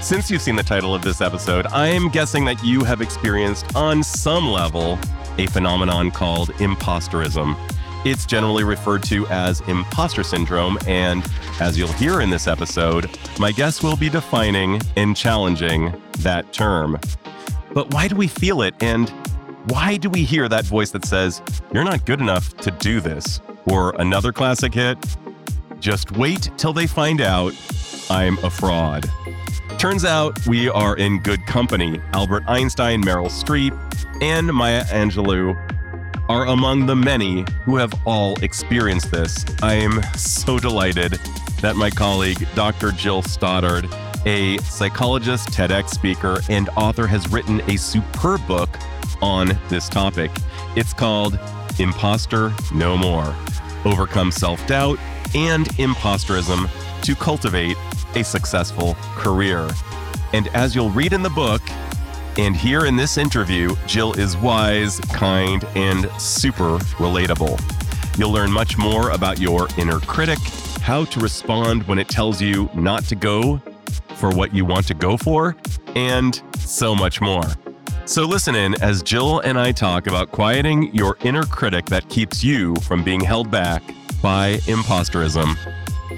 Since you've seen the title of this episode, I am guessing that you have experienced, on some level, a phenomenon called imposterism. It's generally referred to as imposter syndrome, and as you'll hear in this episode, my guest will be defining and challenging that term. But why do we feel it, and why do we hear that voice that says, You're not good enough to do this? Or another classic hit, Just wait till they find out I'm a fraud. Turns out we are in good company. Albert Einstein, Meryl Streep, and Maya Angelou are among the many who have all experienced this. I am so delighted that my colleague, Dr. Jill Stoddard, a psychologist, TEDx speaker, and author, has written a superb book on this topic. It's called Imposter No More Overcome Self Doubt and Imposterism to Cultivate a successful career. And as you'll read in the book and here in this interview, Jill is wise, kind, and super relatable. You'll learn much more about your inner critic, how to respond when it tells you not to go for what you want to go for, and so much more. So listen in as Jill and I talk about quieting your inner critic that keeps you from being held back by imposterism.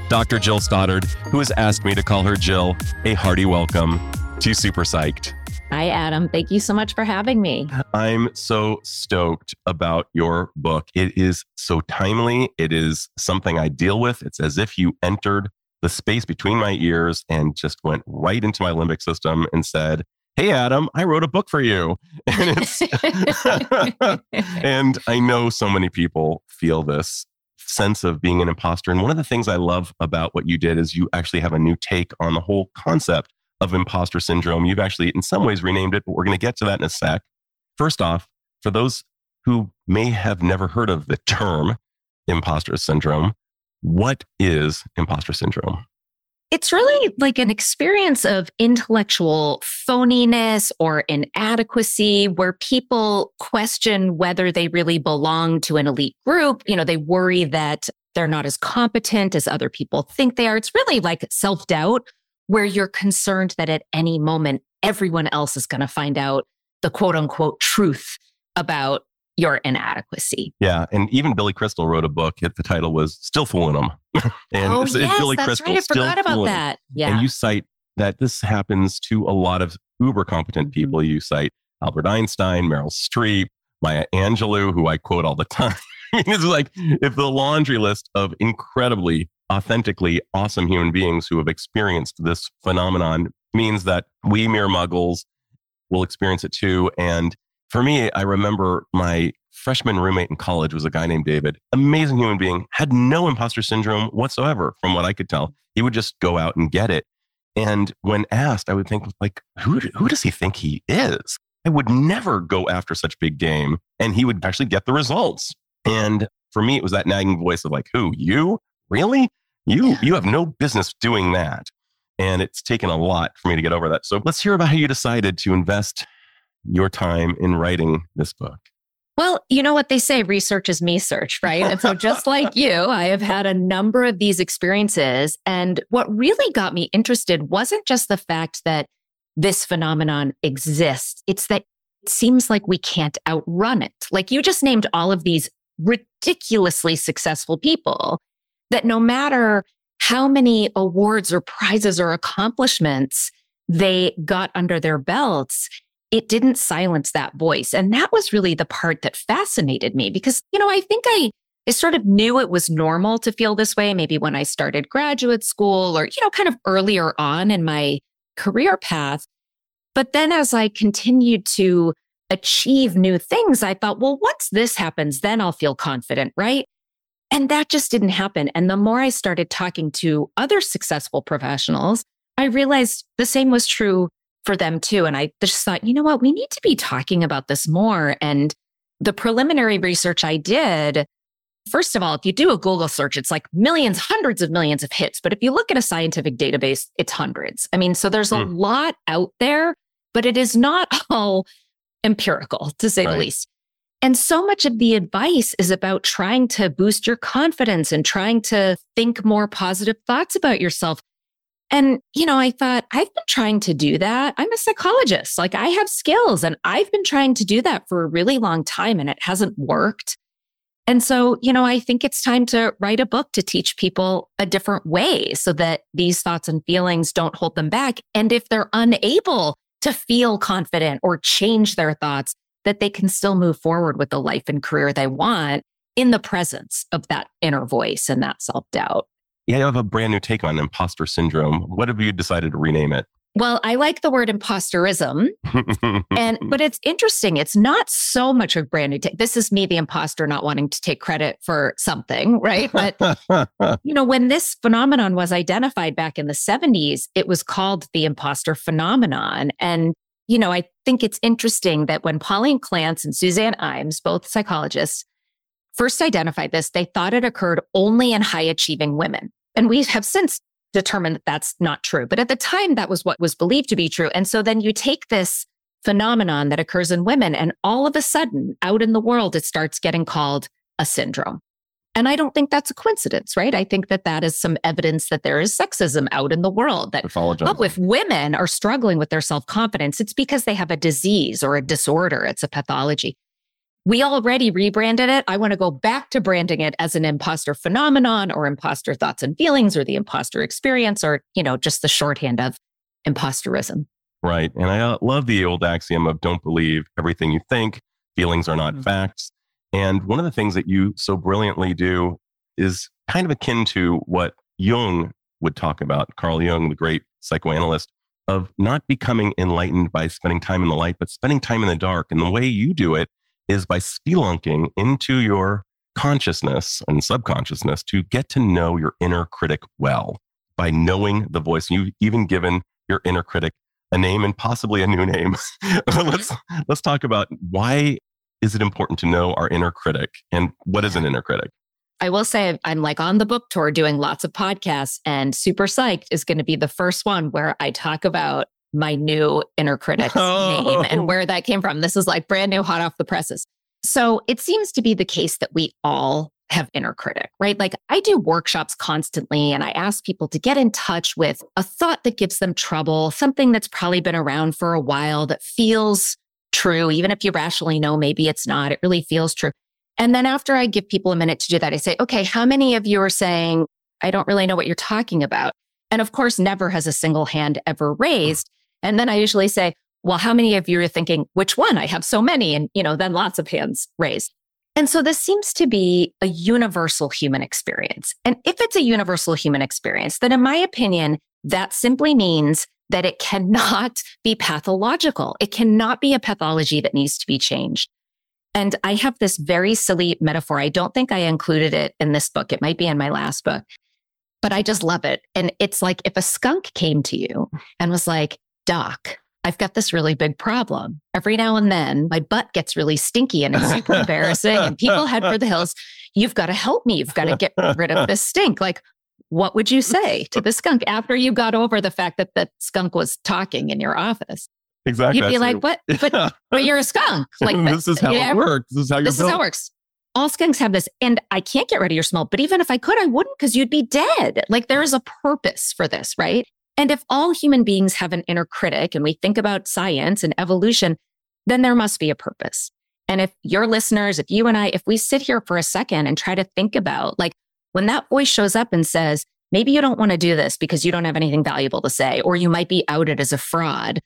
Dr. Jill Stoddard, who has asked me to call her Jill, a hearty welcome to Super Psyched. Hi, Adam. Thank you so much for having me. I'm so stoked about your book. It is so timely. It is something I deal with. It's as if you entered the space between my ears and just went right into my limbic system and said, Hey, Adam, I wrote a book for you. And it's, and I know so many people feel this sense of being an imposter. And one of the things I love about what you did is you actually have a new take on the whole concept of imposter syndrome. You've actually, in some ways, renamed it, but we're going to get to that in a sec. First off, for those who may have never heard of the term imposter syndrome, what is imposter syndrome? It's really like an experience of intellectual phoniness or inadequacy where people question whether they really belong to an elite group. You know, they worry that they're not as competent as other people think they are. It's really like self doubt where you're concerned that at any moment, everyone else is going to find out the quote unquote truth about your inadequacy. Yeah. And even Billy Crystal wrote a book. If the title was Still Fooling Them. and oh, yes, Billy that's Crystal right. I forgot about that. Yeah. And you cite that this happens to a lot of uber competent mm-hmm. people. You cite Albert Einstein, Meryl Streep, Maya Angelou, who I quote all the time. it's like if the laundry list of incredibly, authentically awesome human beings who have experienced this phenomenon means that we mere muggles will experience it too. And for me, I remember my freshman roommate in college was a guy named David, amazing human being, had no imposter syndrome whatsoever, from what I could tell. He would just go out and get it. And when asked, I would think, like, who, who does he think he is? I would never go after such big game. And he would actually get the results. And for me, it was that nagging voice of like, who, you? Really? You, you have no business doing that. And it's taken a lot for me to get over that. So let's hear about how you decided to invest your time in writing this book. Well, you know what they say research is me search, right? And so, just like you, I have had a number of these experiences. And what really got me interested wasn't just the fact that this phenomenon exists, it's that it seems like we can't outrun it. Like you just named all of these ridiculously successful people that no matter how many awards or prizes or accomplishments they got under their belts, it didn't silence that voice. And that was really the part that fascinated me because, you know, I think I, I sort of knew it was normal to feel this way, maybe when I started graduate school or, you know, kind of earlier on in my career path. But then as I continued to achieve new things, I thought, well, once this happens, then I'll feel confident, right? And that just didn't happen. And the more I started talking to other successful professionals, I realized the same was true for them too. And I just thought, you know what? We need to be talking about this more. And the preliminary research I did, first of all, if you do a Google search, it's like millions, hundreds of millions of hits. But if you look at a scientific database, it's hundreds. I mean, so there's a mm. lot out there, but it is not all empirical to say right. the least. And so much of the advice is about trying to boost your confidence and trying to think more positive thoughts about yourself. And, you know, I thought, I've been trying to do that. I'm a psychologist. Like I have skills and I've been trying to do that for a really long time and it hasn't worked. And so, you know, I think it's time to write a book to teach people a different way so that these thoughts and feelings don't hold them back. And if they're unable to feel confident or change their thoughts, that they can still move forward with the life and career they want in the presence of that inner voice and that self doubt. Yeah, you have a brand new take on imposter syndrome. What have you decided to rename it? Well, I like the word imposterism. and but it's interesting. It's not so much a brand new take. This is me, the imposter, not wanting to take credit for something, right? But you know, when this phenomenon was identified back in the 70s, it was called the imposter phenomenon. And you know, I think it's interesting that when Pauline Clance and Suzanne Imes, both psychologists, first identified this, they thought it occurred only in high achieving women. And we have since determined that that's not true. But at the time, that was what was believed to be true. And so then you take this phenomenon that occurs in women, and all of a sudden, out in the world, it starts getting called a syndrome. And I don't think that's a coincidence, right? I think that that is some evidence that there is sexism out in the world. That oh, if women are struggling with their self confidence, it's because they have a disease or a disorder. It's a pathology. We already rebranded it. I want to go back to branding it as an imposter phenomenon or imposter thoughts and feelings or the imposter experience or, you know, just the shorthand of imposterism. Right. And I uh, love the old axiom of don't believe everything you think. Feelings are not mm-hmm. facts. And one of the things that you so brilliantly do is kind of akin to what Jung would talk about, Carl Jung, the great psychoanalyst, of not becoming enlightened by spending time in the light, but spending time in the dark. And the way you do it is by spelunking into your consciousness and subconsciousness to get to know your inner critic well by knowing the voice. You've even given your inner critic a name and possibly a new name. let's let's talk about why is it important to know our inner critic and what is an inner critic? I will say I'm like on the book tour doing lots of podcasts and super psyched is going to be the first one where I talk about my new inner critic oh. name and oh. where that came from. This is like brand new hot off the presses. So it seems to be the case that we all have inner critic, right? Like I do workshops constantly and I ask people to get in touch with a thought that gives them trouble, something that's probably been around for a while that feels true, even if you rationally know maybe it's not, it really feels true. And then after I give people a minute to do that, I say, okay, how many of you are saying, I don't really know what you're talking about? And of course, never has a single hand ever raised. And then I usually say, well, how many of you are thinking, which one? I have so many. And, you know, then lots of hands raised. And so this seems to be a universal human experience. And if it's a universal human experience, then in my opinion, that simply means that it cannot be pathological. It cannot be a pathology that needs to be changed. And I have this very silly metaphor. I don't think I included it in this book. It might be in my last book, but I just love it. And it's like if a skunk came to you and was like, Doc, I've got this really big problem. Every now and then my butt gets really stinky and it's super embarrassing and people head for the hills. You've got to help me. You've got to get rid of this stink. Like, what would you say to the skunk after you got over the fact that the skunk was talking in your office? Exactly. You'd be like, "What? But, but you're a skunk. Like this is how it works. This is how you're This built. is how it works. All skunks have this, and I can't get rid of your smell. But even if I could, I wouldn't because you'd be dead. Like there is a purpose for this, right? And if all human beings have an inner critic, and we think about science and evolution, then there must be a purpose. And if your listeners, if you and I, if we sit here for a second and try to think about like when that voice shows up and says, maybe you don't want to do this because you don't have anything valuable to say, or you might be outed as a fraud.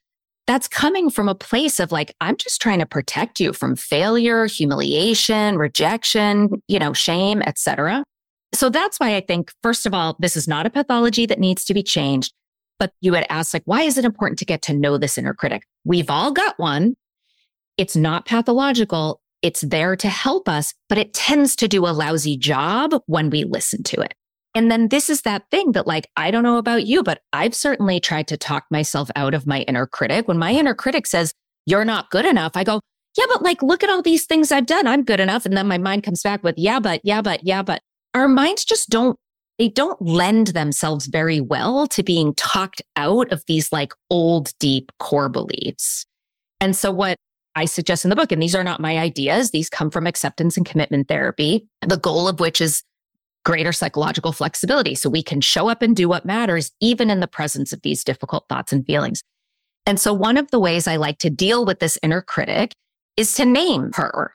That's coming from a place of like, I'm just trying to protect you from failure, humiliation, rejection, you know, shame, etc. So that's why I think, first of all, this is not a pathology that needs to be changed. But you had asked, like, why is it important to get to know this inner critic? We've all got one. It's not pathological. It's there to help us, but it tends to do a lousy job when we listen to it. And then this is that thing that, like, I don't know about you, but I've certainly tried to talk myself out of my inner critic. When my inner critic says, you're not good enough, I go, yeah, but like, look at all these things I've done. I'm good enough. And then my mind comes back with, yeah, but, yeah, but, yeah, but. Our minds just don't, they don't lend themselves very well to being talked out of these like old, deep core beliefs. And so what I suggest in the book, and these are not my ideas, these come from acceptance and commitment therapy, the goal of which is greater psychological flexibility so we can show up and do what matters, even in the presence of these difficult thoughts and feelings. And so, one of the ways I like to deal with this inner critic is to name her.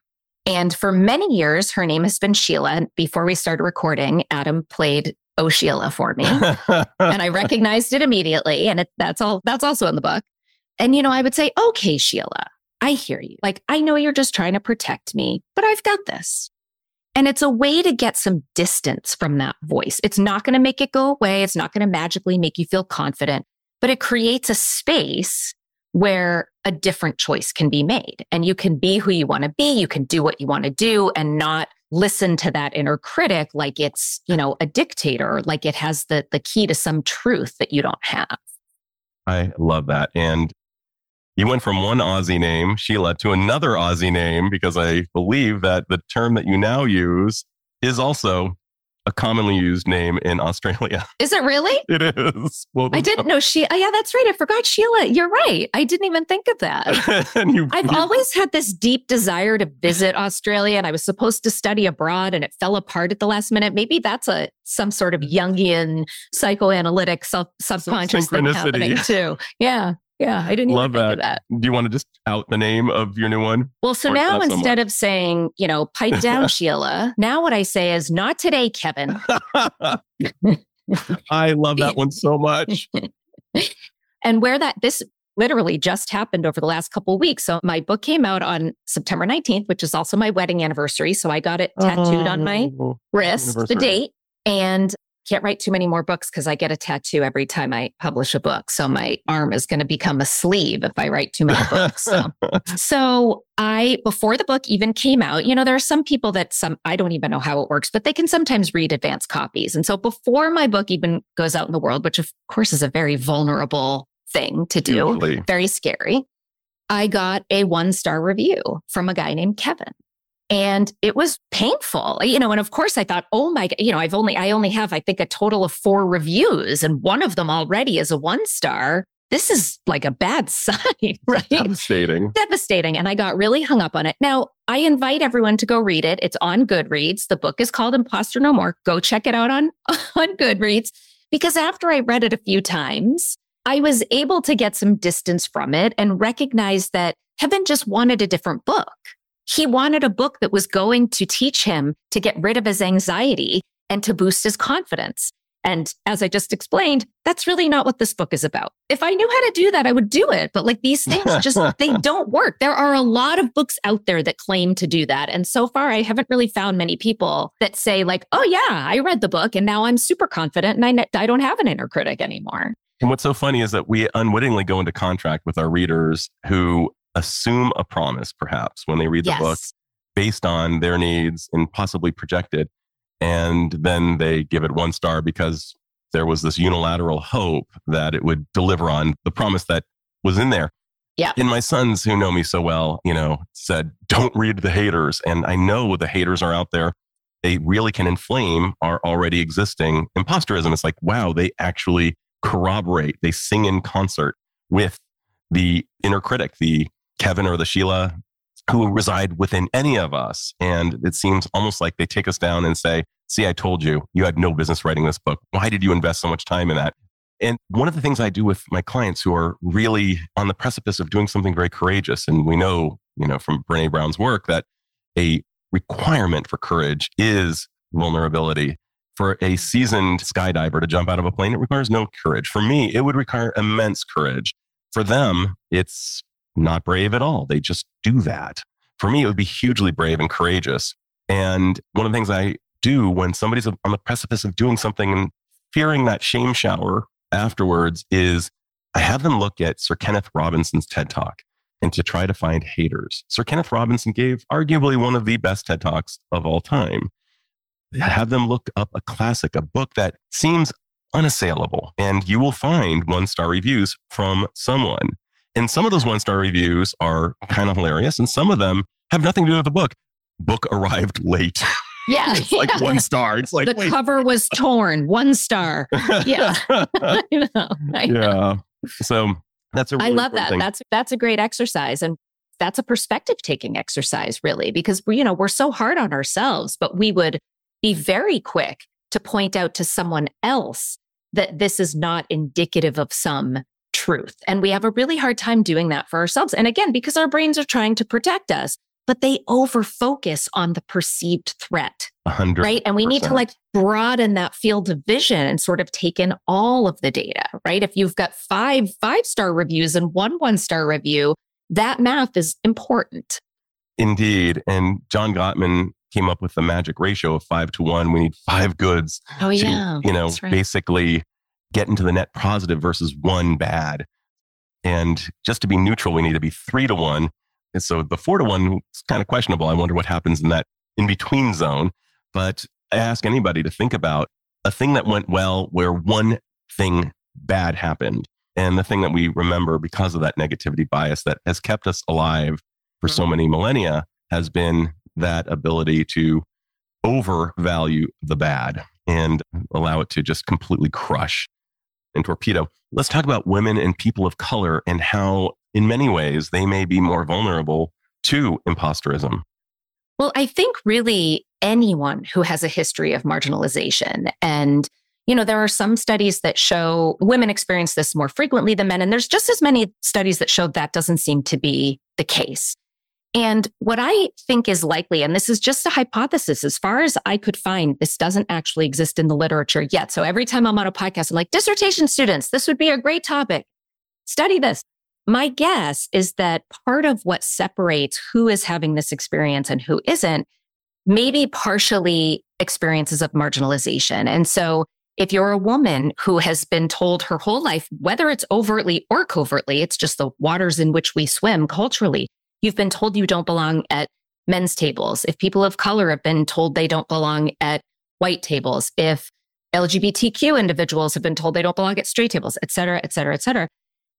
And for many years, her name has been Sheila. Before we started recording, Adam played Oh Sheila for me. and I recognized it immediately. And it, that's all, that's also in the book. And, you know, I would say, okay, Sheila, I hear you. Like, I know you're just trying to protect me, but I've got this. And it's a way to get some distance from that voice. It's not going to make it go away. It's not going to magically make you feel confident, but it creates a space where a different choice can be made and you can be who you want to be. You can do what you want to do and not listen to that inner critic like it's, you know, a dictator, like it has the, the key to some truth that you don't have. I love that. And you went from one Aussie name, Sheila, to another Aussie name because I believe that the term that you now use is also a commonly used name in Australia. Is it really? It is. Well, I didn't know she. Oh, yeah, that's right. I forgot Sheila. You're right. I didn't even think of that. you, I've you, always had this deep desire to visit Australia, and I was supposed to study abroad, and it fell apart at the last minute. Maybe that's a some sort of Jungian psychoanalytic self, subconscious thing happening too. Yeah. Yeah, I didn't love that. that. Do you want to just out the name of your new one? Well, so or now instead of saying, you know, pipe down, Sheila, now what I say is, not today, Kevin. I love that one so much. and where that this literally just happened over the last couple of weeks. So my book came out on September 19th, which is also my wedding anniversary. So I got it tattooed oh, on my oh, wrist, the date. And can't write too many more books because I get a tattoo every time I publish a book. So my arm is going to become a sleeve if I write too many books. So. so I, before the book even came out, you know, there are some people that some, I don't even know how it works, but they can sometimes read advance copies. And so before my book even goes out in the world, which of course is a very vulnerable thing to do, Usually. very scary, I got a one star review from a guy named Kevin and it was painful you know and of course i thought oh my you know i've only i only have i think a total of four reviews and one of them already is a one star. This is like a bad sign right? devastating. Devastating and i got really hung up on it. Now i invite everyone to go read it. It's on goodreads. The book is called imposter no more. Go check it out on on goodreads because after i read it a few times i was able to get some distance from it and recognize that Kevin just wanted a different book he wanted a book that was going to teach him to get rid of his anxiety and to boost his confidence. And as I just explained, that's really not what this book is about. If I knew how to do that, I would do it. But like these things just, they don't work. There are a lot of books out there that claim to do that. And so far, I haven't really found many people that say, like, oh, yeah, I read the book and now I'm super confident and I, I don't have an inner critic anymore. And what's so funny is that we unwittingly go into contract with our readers who assume a promise, perhaps, when they read the yes. book based on their needs and possibly projected. And then they give it one star because there was this unilateral hope that it would deliver on the promise that was in there. Yeah. And my sons who know me so well, you know, said, don't read the haters. And I know the haters are out there. They really can inflame our already existing imposterism. It's like, wow, they actually corroborate, they sing in concert with the inner critic, the Kevin or the Sheila who uh-huh. reside within any of us. And it seems almost like they take us down and say, See, I told you, you had no business writing this book. Why did you invest so much time in that? And one of the things I do with my clients who are really on the precipice of doing something very courageous, and we know, you know, from Brene Brown's work that a requirement for courage is vulnerability. For a seasoned skydiver to jump out of a plane, it requires no courage. For me, it would require immense courage. For them, it's not brave at all. They just do that. For me, it would be hugely brave and courageous. And one of the things I do when somebody's on the precipice of doing something and fearing that shame shower afterwards is I have them look at Sir Kenneth Robinson's TED Talk and to try to find haters. Sir Kenneth Robinson gave arguably one of the best TED Talks of all time. have them look up a classic, a book that seems unassailable, and you will find one star reviews from someone. And some of those one star reviews are kind of hilarious, and some of them have nothing to do with the book. Book arrived late. Yeah. it's like yeah. one star. It's like the wait. cover was torn, one star. Yeah. I know, I know. yeah. So that's a really I love that. thing. That's that's a great exercise. And that's a perspective taking exercise, really, because we, you know, we're so hard on ourselves, but we would be very quick to point out to someone else that this is not indicative of some truth. And we have a really hard time doing that for ourselves. And again, because our brains are trying to protect us, but they over focus on the perceived threat, A hundred. right? And we need to like broaden that field of vision and sort of take in all of the data, right? If you've got five five star reviews and one one star review, that math is important. Indeed. And John Gottman came up with the magic ratio of five to one. We need five goods Oh, to, you know, right. basically get into the net positive versus one bad. And just to be neutral, we need to be three to one. And so the four to one is kind of questionable. I wonder what happens in that in between zone. But I ask anybody to think about a thing that went well where one thing bad happened. And the thing that we remember because of that negativity bias that has kept us alive for so mm-hmm. many millennia has been that ability to overvalue the bad and allow it to just completely crush and torpedo. Let's talk about women and people of color and how, in many ways, they may be more vulnerable to imposterism. Well, I think really anyone who has a history of marginalization and you know, there are some studies that show women experience this more frequently than men, and there's just as many studies that show that doesn't seem to be the case. And what I think is likely, and this is just a hypothesis, as far as I could find, this doesn't actually exist in the literature yet. So every time I'm on a podcast, I'm like, dissertation students, this would be a great topic. Study this. My guess is that part of what separates who is having this experience and who isn't, maybe partially experiences of marginalization. And so if you're a woman who has been told her whole life, whether it's overtly or covertly, it's just the waters in which we swim culturally, you've been told you don't belong at men's tables. If people of color have been told they don't belong at white tables, if LGBTQ individuals have been told they don't belong at straight tables, et cetera, et cetera, et cetera,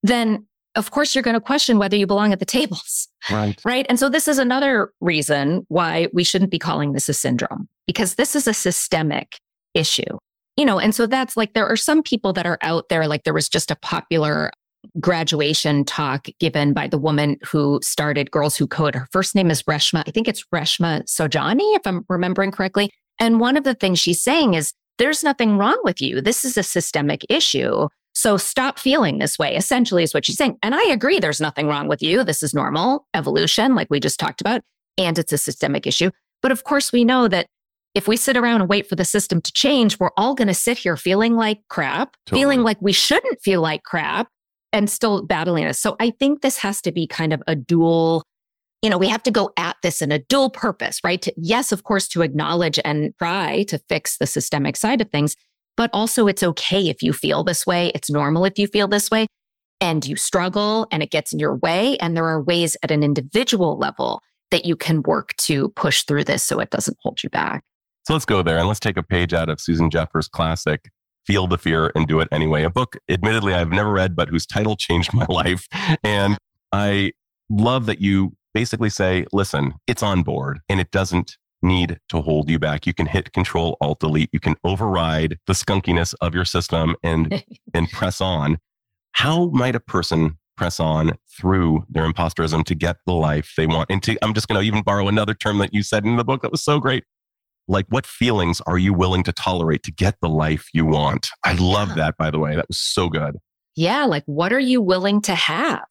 then of course you're going to question whether you belong at the tables. Right. Right. And so this is another reason why we shouldn't be calling this a syndrome because this is a systemic issue. You know, and so that's like there are some people that are out there, like there was just a popular graduation talk given by the woman who started Girls Who Code. Her first name is Reshma. I think it's Reshma Saujani, if I'm remembering correctly. And one of the things she's saying is there's nothing wrong with you. This is a systemic issue. So stop feeling this way, essentially, is what she's saying. And I agree, there's nothing wrong with you. This is normal evolution, like we just talked about, and it's a systemic issue. But of course, we know that if we sit around and wait for the system to change, we're all going to sit here feeling like crap, Totally. feeling like we shouldn't feel like crap, and still battling us. So I think this has to be kind of a dual, you know, we have to go at this in a dual purpose, right? To, yes, of course, to acknowledge and try to fix the systemic side of things, but also it's okay if you feel this way. It's normal if you feel this way and you struggle and it gets in your way. And there are ways at an individual level that you can work to push through this so it doesn't hold you back. So let's go there and let's take a page out of Susan Jeffers' classic, Feel the Fear and Do It Anyway, a book, admittedly, I've never read, but whose title changed my life. And I love that you basically say, listen, it's on board and it doesn't need to hold you back. You can hit Control Alt Delete. You can override the skunkiness of your system and and press on. How might a person press on through their imposterism to get the life they want? And to, I'm just going to even borrow another term that you said in the book that was so great. Like, what feelings are you willing to tolerate to get the life you want? I love that, by the way. That was so good. Yeah, like what are you willing to have?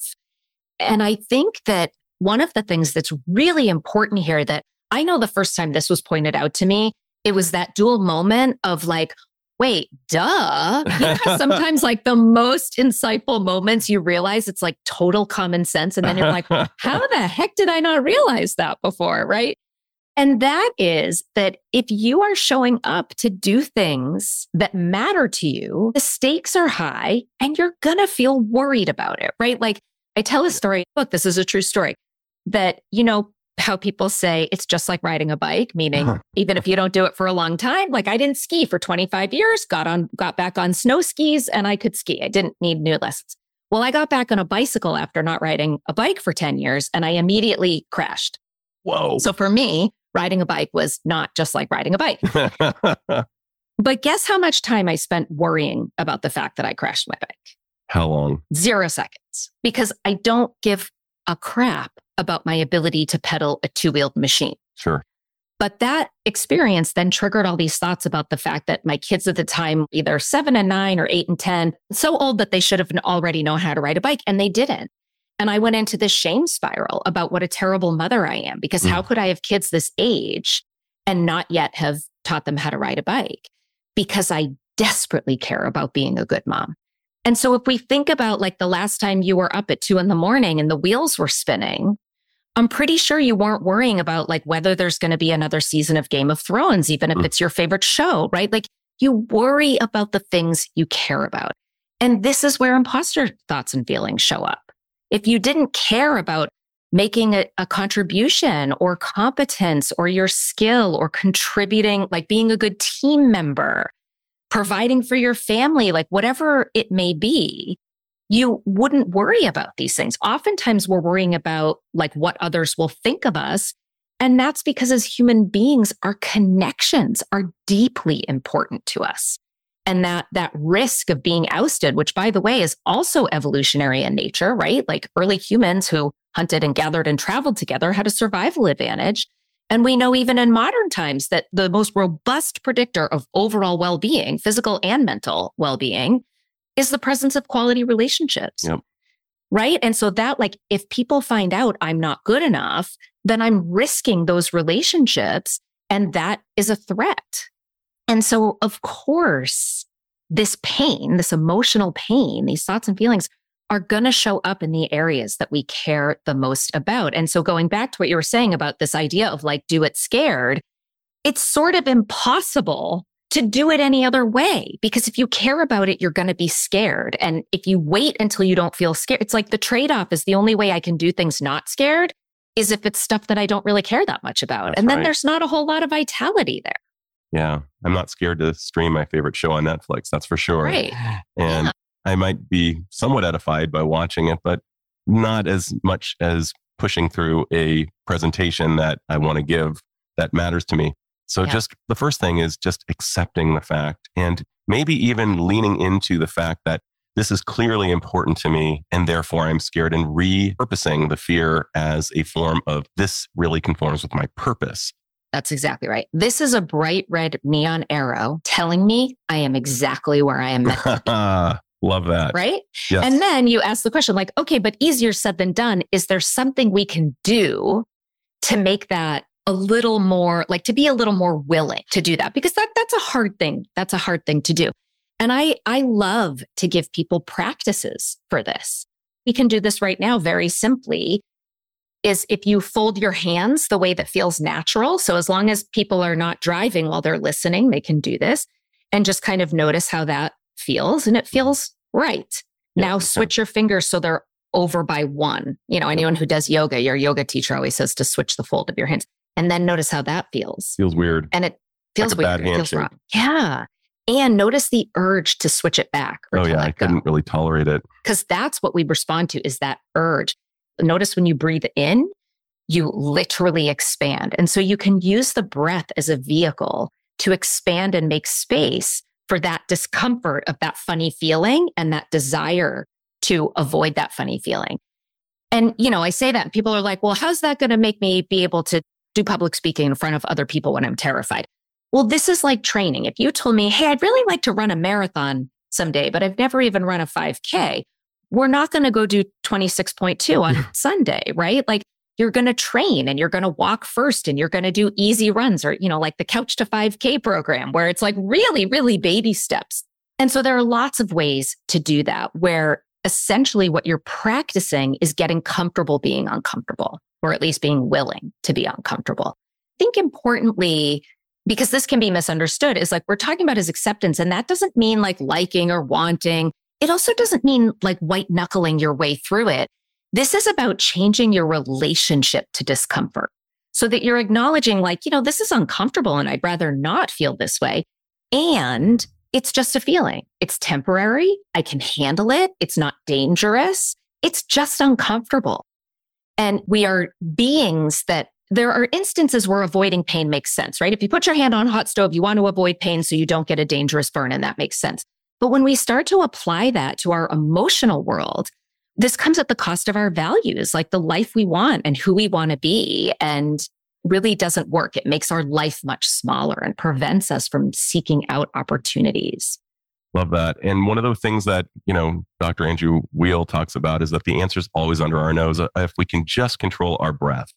And I think that one of the things that's really important here that I know the first time this was pointed out to me, it was that dual moment of like, wait, duh. Sometimes like the most insightful moments you realize it's like total common sense. And then you're like, how the heck did I not realize that before? Right. And that is that if you are showing up to do things that matter to you, the stakes are high and you're going to feel worried about it, right? Like I tell a story, look, this is a true story that, you know, how people say it's just like riding a bike, meaning uh-huh. even if you don't do it for a long time, like I didn't ski for 25 years, got on, got back on snow skis and I could ski. I didn't need new lessons. Well, I got back on a bicycle after not riding a bike for 10 years and I immediately crashed. Whoa. So for me, riding a bike was not just like riding a bike. but guess how much time I spent worrying about the fact that I crashed my bike? how long? Zero seconds because I don't give a crap about my ability to pedal a two wheeled machine. Sure. But that experience then triggered all these thoughts about the fact that my kids at the time, either seven and nine or eight and 10, so old that they should have already known how to ride a bike and they didn't. And I went into this shame spiral about what a terrible mother I am because Mm. how could I have kids this age and not yet have taught them how to ride a bike? Because I desperately care about being a good mom. And so if we think about like the last time you were up at two in the morning and the wheels were spinning, I'm pretty sure you weren't worrying about like whether there's going to be another season of Game of Thrones, even if Mm. it's your favorite show, right? Like you worry about the things you care about. And this is where imposter thoughts and feelings show up. If you didn't care about making a, a contribution or competence or your skill or contributing, like being a good team member, providing for your family, like whatever it may be, you wouldn't worry about these things. Oftentimes we're worrying about like what others will think of us. And that's because as human beings, our connections are deeply important to us. And that, that risk of being ousted, which by the way is also evolutionary in nature, right? Like early humans who hunted and gathered and traveled together had a survival advantage. And we know even in modern times that the most robust predictor of overall well being, physical and mental well being, is the presence of quality relationships. Yep. Right. And so that, like, if people find out I'm not good enough, then I'm risking those relationships. And that is a threat. And so, of course, this pain, this emotional pain, these thoughts and feelings are going to show up in the areas that we care the most about. And so, going back to what you were saying about this idea of like, do it scared, it's sort of impossible to do it any other way because if you care about it, you're going to be scared. And if you wait until you don't feel scared, it's like the trade off is the only way I can do things not scared is if it's stuff that I don't really care that much about. That's and then right. there's not a whole lot of vitality there. Yeah. I'm not scared to stream my favorite show on Netflix. That's for sure. Right. And Yeah. I might be somewhat edified by watching it, but not as much as pushing through a presentation that I want to give that matters to me. So Yeah. just the first thing is just accepting the fact and maybe even leaning into the fact that this is clearly important to me and therefore I'm scared and repurposing the fear as a form of this really conforms with my purpose. That's exactly right. This is a bright red neon arrow telling me I am exactly where I am meant, Love that. right? Yes. And then you ask the question like, okay, but easier said than done. Is there something we can do to make that a little more like to be a little more willing to do that? Because that that's a hard thing. That's a hard thing to do. And I I love to give people practices for this. We can do this right now very simply is if you fold your hands the way that feels natural. So as long as people are not driving while they're listening, they can do this and just kind of notice how that feels and it mm-hmm. feels right. Now switch your fingers so they're over by one. You know, anyone who does yoga, your yoga teacher always says to switch the fold of your hands and then notice how that feels. Feels weird. And it feels a weird. bad It feels wrong. Yeah. And notice the urge to switch it back. Or Oh yeah, I go couldn't really tolerate it. because that's what we respond to is that urge. Notice when you breathe in, you literally expand. And so you can use the breath as a vehicle to expand and make space for that discomfort of that funny feeling and that desire to avoid that funny feeling. And, you know, I say that people are like, well, how's that going to make me be able to do public speaking in front of other people when I'm terrified? Well, this is like training. If you told me, hey, I'd really like to run a marathon someday, but I've never even run a 5K, we're not going to go do 26.2 on Sunday, right? Like you're going to train and you're going to walk first and you're going to do easy runs or, you know, like the couch to 5K program where it's like really, really baby steps. And so there are lots of ways to do that where essentially what you're practicing is getting comfortable being uncomfortable or at least being willing to be uncomfortable. I think importantly, because this can be misunderstood, is like we're talking about is acceptance. And that doesn't mean like liking or wanting. It also doesn't mean like white knuckling your way through it. This is about changing your relationship to discomfort. so that you're acknowledging, like, you know, this is uncomfortable and I'd rather not feel this way. And it's just a feeling. It's temporary. I can handle it. It's not dangerous. It's just uncomfortable. And we are beings that there are instances where avoiding pain makes sense, right? If you put your hand on a hot stove, you want to avoid pain so you don't get a dangerous burn, and that makes sense. But when we start to apply that to our emotional world, this comes at the cost of our values, like the life we want and who we want to be, and really doesn't work. It makes our life much smaller and prevents us from seeking out opportunities. Love that. And one of the things that, you know, Dr. Andrew Weil talks about is that the answer is always under our nose. Uh, if we can just control our breath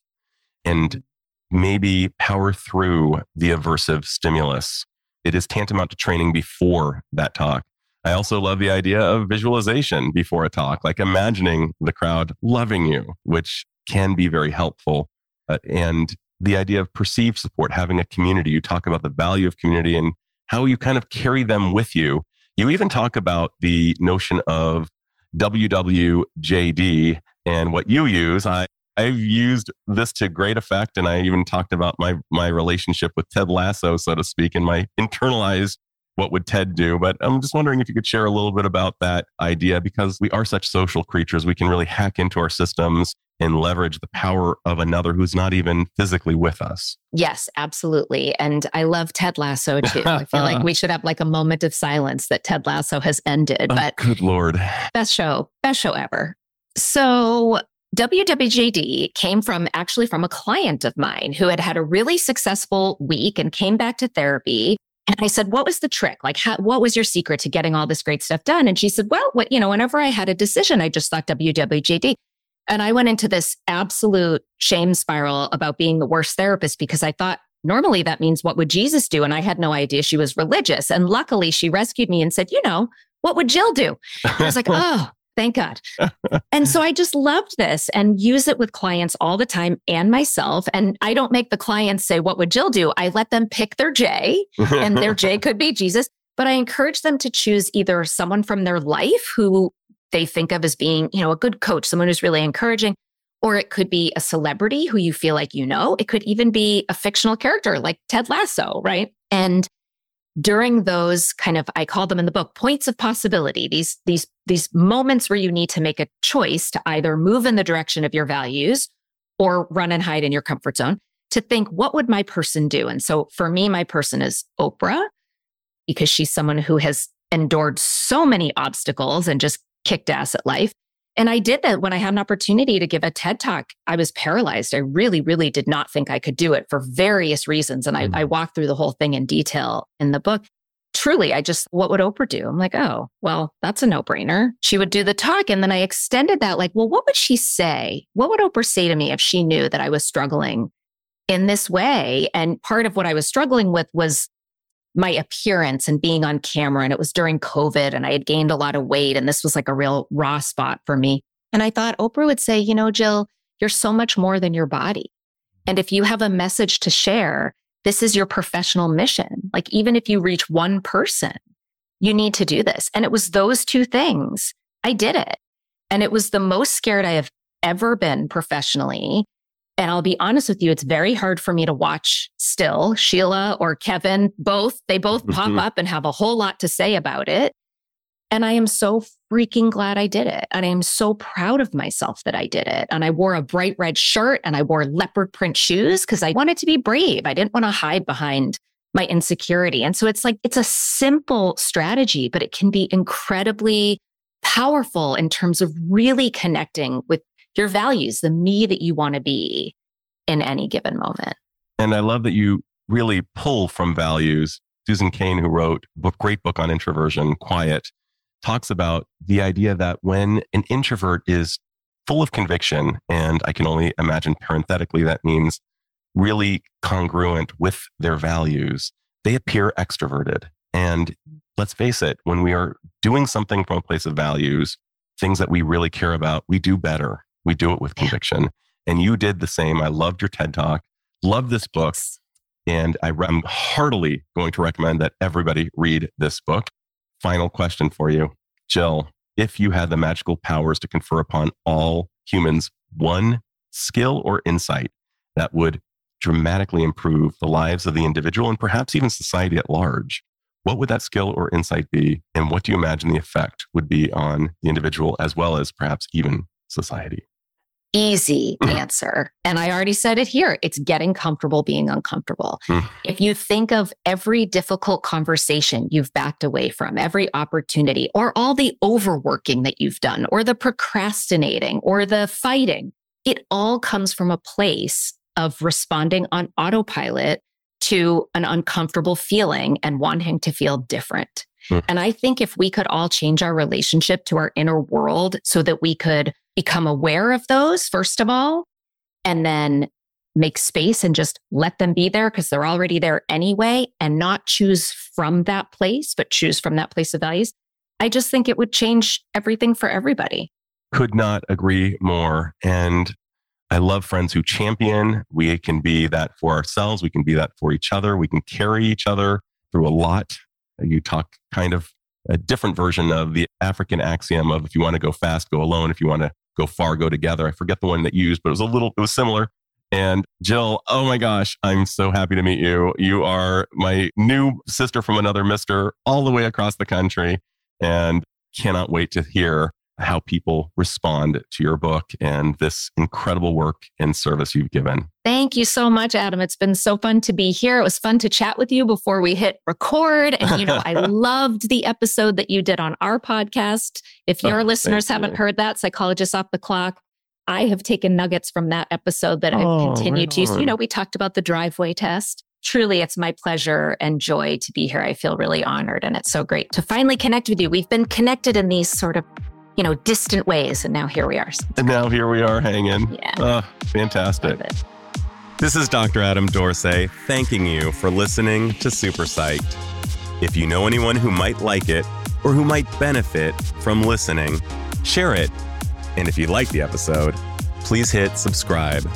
and maybe power through the aversive stimulus, it is tantamount to training before that talk. I also love the idea of visualization before a talk, like imagining the crowd loving you, which can be very helpful. Uh, and the idea of perceived support, having a community. You talk about the value of community and how you kind of carry them with you you even talk about the notion of WWJD and what you use. I, I've used this to great effect. And I even talked about my, my relationship with Ted Lasso, so to speak, and my internalized what would Ted do? But I'm just wondering if you could share a little bit about that idea because we are such social creatures. We can really hack into our systems and leverage the power of another who's not even physically with us. Yes, absolutely. And I love Ted Lasso too. I feel like we should have like a moment of silence that Ted Lasso has ended. Oh, but good Lord. Best show, best show ever. So WWJD came from actually from a client of mine who had had a really successful week and came back to therapy. And I said, what was the trick? Like, how, what was your secret to getting all this great stuff done? And she said, well, what, you know, whenever I had a decision, I just thought WWJD. And I went into this absolute shame spiral about being the worst therapist because I thought normally that means what would Jesus do? And I had no idea she was religious. And luckily she rescued me and said, you know, what would Jill do? I was like, oh, thank God. and so I just loved this and use it with clients all the time and myself. And I don't make the clients say, what would Jill do? I let them pick their J and their J could be Jesus. But I encourage them to choose either someone from their life who they think of as being, you know, a good coach, someone who's really encouraging. Or it could be a celebrity who you feel like you know. It could even be a fictional character like Ted Lasso, right? And during those kind of I call them in the book points of possibility, these these these moments where you need to make a choice to either move in the direction of your values or run and hide in your comfort zone, to think what would my person do? And so for me my person is Oprah because she's someone who has endured so many obstacles and just kicked ass at life. And I did that when I had an opportunity to give a TED talk. I was paralyzed. I really, really did not think I could do it for various reasons. And mm-hmm. I, I walked through the whole thing in detail in the book. Truly, I just, what would Oprah do? I'm like, oh, well, that's a no brainer. She would do the talk. And then I extended that, like, well, what would she say? What would Oprah say to me if she knew that I was struggling in this way? And part of what I was struggling with was my appearance and being on camera. And it was during COVID and I had gained a lot of weight. And this was like a real raw spot for me. And I thought Oprah would say, you know, Jill, you're so much more than your body. And if you have a message to share, this is your professional mission. Like, even if you reach one person, you need to do this. And it was those two things. I did it. And it was the most scared I have ever been professionally. And I'll be honest with you, it's very hard for me to watch still. Sheila or Kevin, both, they both pop mm-hmm. up and have a whole lot to say about it. And I am so freaking glad I did it. And I am so proud of myself that I did it. And I wore a bright red shirt and I wore leopard print shoes because I wanted to be brave. I didn't want to hide behind my insecurity. And so it's like, it's a simple strategy, but it can be incredibly powerful in terms of really connecting with your values, the me that you want to be in any given moment. And I love that you really pull from values. Susan Cain, who wrote a great book on introversion, Quiet, talks about the idea that when an introvert is full of conviction, and I can only imagine parenthetically that means really congruent with their values, they appear extroverted. And let's face it, when we are doing something from a place of values, things that we really care about, we do better. We do it with conviction. And you did the same. I loved your TED Talk, loved this book. And I, am heartily going to recommend that everybody read this book. Final question for you, Jill. If you had the magical powers to confer upon all humans one skill or insight that would dramatically improve the lives of the individual and perhaps even society at large, what would that skill or insight be? And what do you imagine the effect would be on the individual as well as perhaps even society? Easy Mm. answer. And I already said it here it's getting comfortable being uncomfortable. Mm. If you think of every difficult conversation you've backed away from, every opportunity, or all the overworking that you've done, or the procrastinating, or the fighting, it all comes from a place of responding on autopilot to an uncomfortable feeling and wanting to feel different. Mm. And I think if we could all change our relationship to our inner world so that we could become aware of those, first of all, and then make space and just let them be there because they're already there anyway, and not choose from that place, but choose from that place of values. I just think it would change everything for everybody. Could not agree more. And I love friends who champion. We can be that for ourselves. We can be that for each other. We can carry each other through a lot. You talk kind of a different version of the African axiom of if you want to go fast, go alone. If you want to go far, go together. I forget the one that you used, but it was a little, it was similar. And Jill, oh my gosh, I'm so happy to meet you. You are my new sister from another mister all the way across the country and cannot wait to hear how people respond to your book and this incredible work and service you've given. Thank you so much, Adam. It's been so fun to be here. It was fun to chat with you before we hit record. And, you know, I loved the episode that you did on our podcast. If oh, your Oh, listeners haven't you. heard that, Psychologist Off the Clock, I have taken nuggets from that episode that I've Oh, continued right to use. You know, we talked about the driveway test. Truly, it's my pleasure and joy to be here. I feel really honored, and it's so great to finally connect with you. We've been connected in these sort of, you know, distant ways, and now here we are. So And now here we are hanging. Yeah. Oh, fantastic. This is Dr. Adam Dorsey thanking you for listening to Super Psyched. If you know anyone who might like it or who might benefit from listening, share it. And if you like the episode, please hit subscribe.